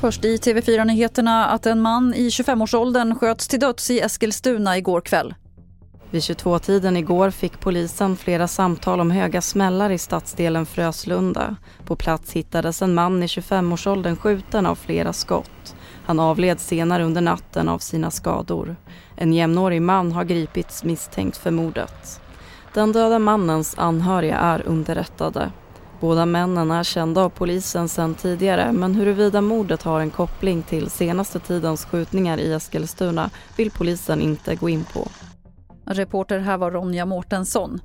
Först i TV4-nyheterna att en man i 25-årsåldern sköts till döds i Eskilstuna igår kväll. Vid 22-tiden igår fick polisen flera samtal om höga smällar i stadsdelen Fröslunda. På plats hittades en man i 25-årsåldern skjuten av flera skott. Han avled senare under natten av sina skador. En jämnårig man har gripits misstänkt för mordet. Den döda mannens anhöriga är underrättade. Båda männen är kända av polisen sedan tidigare men huruvida mordet har en koppling till senaste tidens skjutningar i Eskilstuna vill polisen inte gå in på. Reporter här var Ronja Mårtensson.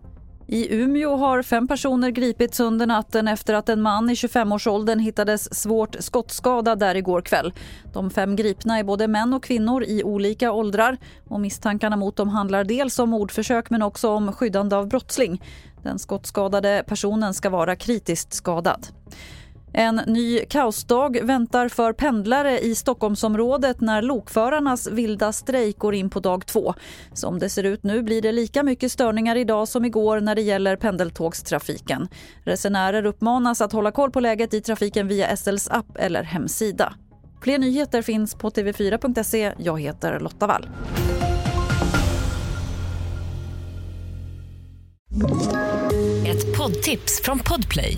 I Umeå har fem personer gripits under natten efter att en man i 25-årsåldern hittades svårt skottskadad där igår kväll. De fem gripna är både män och kvinnor i olika åldrar och misstankarna mot dem handlar dels om mordförsök men också om skyddande av brottsling. Den skottskadade personen ska vara kritiskt skadad. En ny kaosdag väntar för pendlare i Stockholmsområdet när lokförarnas vilda strejk går in på dag två. Som det ser ut nu blir det lika mycket störningar idag som igår när det gäller pendeltågstrafiken. Resenärer uppmanas att hålla koll på läget i trafiken via SLs app eller hemsida. Fler nyheter finns på tv4.se. Jag heter Lotta Wall. Ett poddtips från Podplay.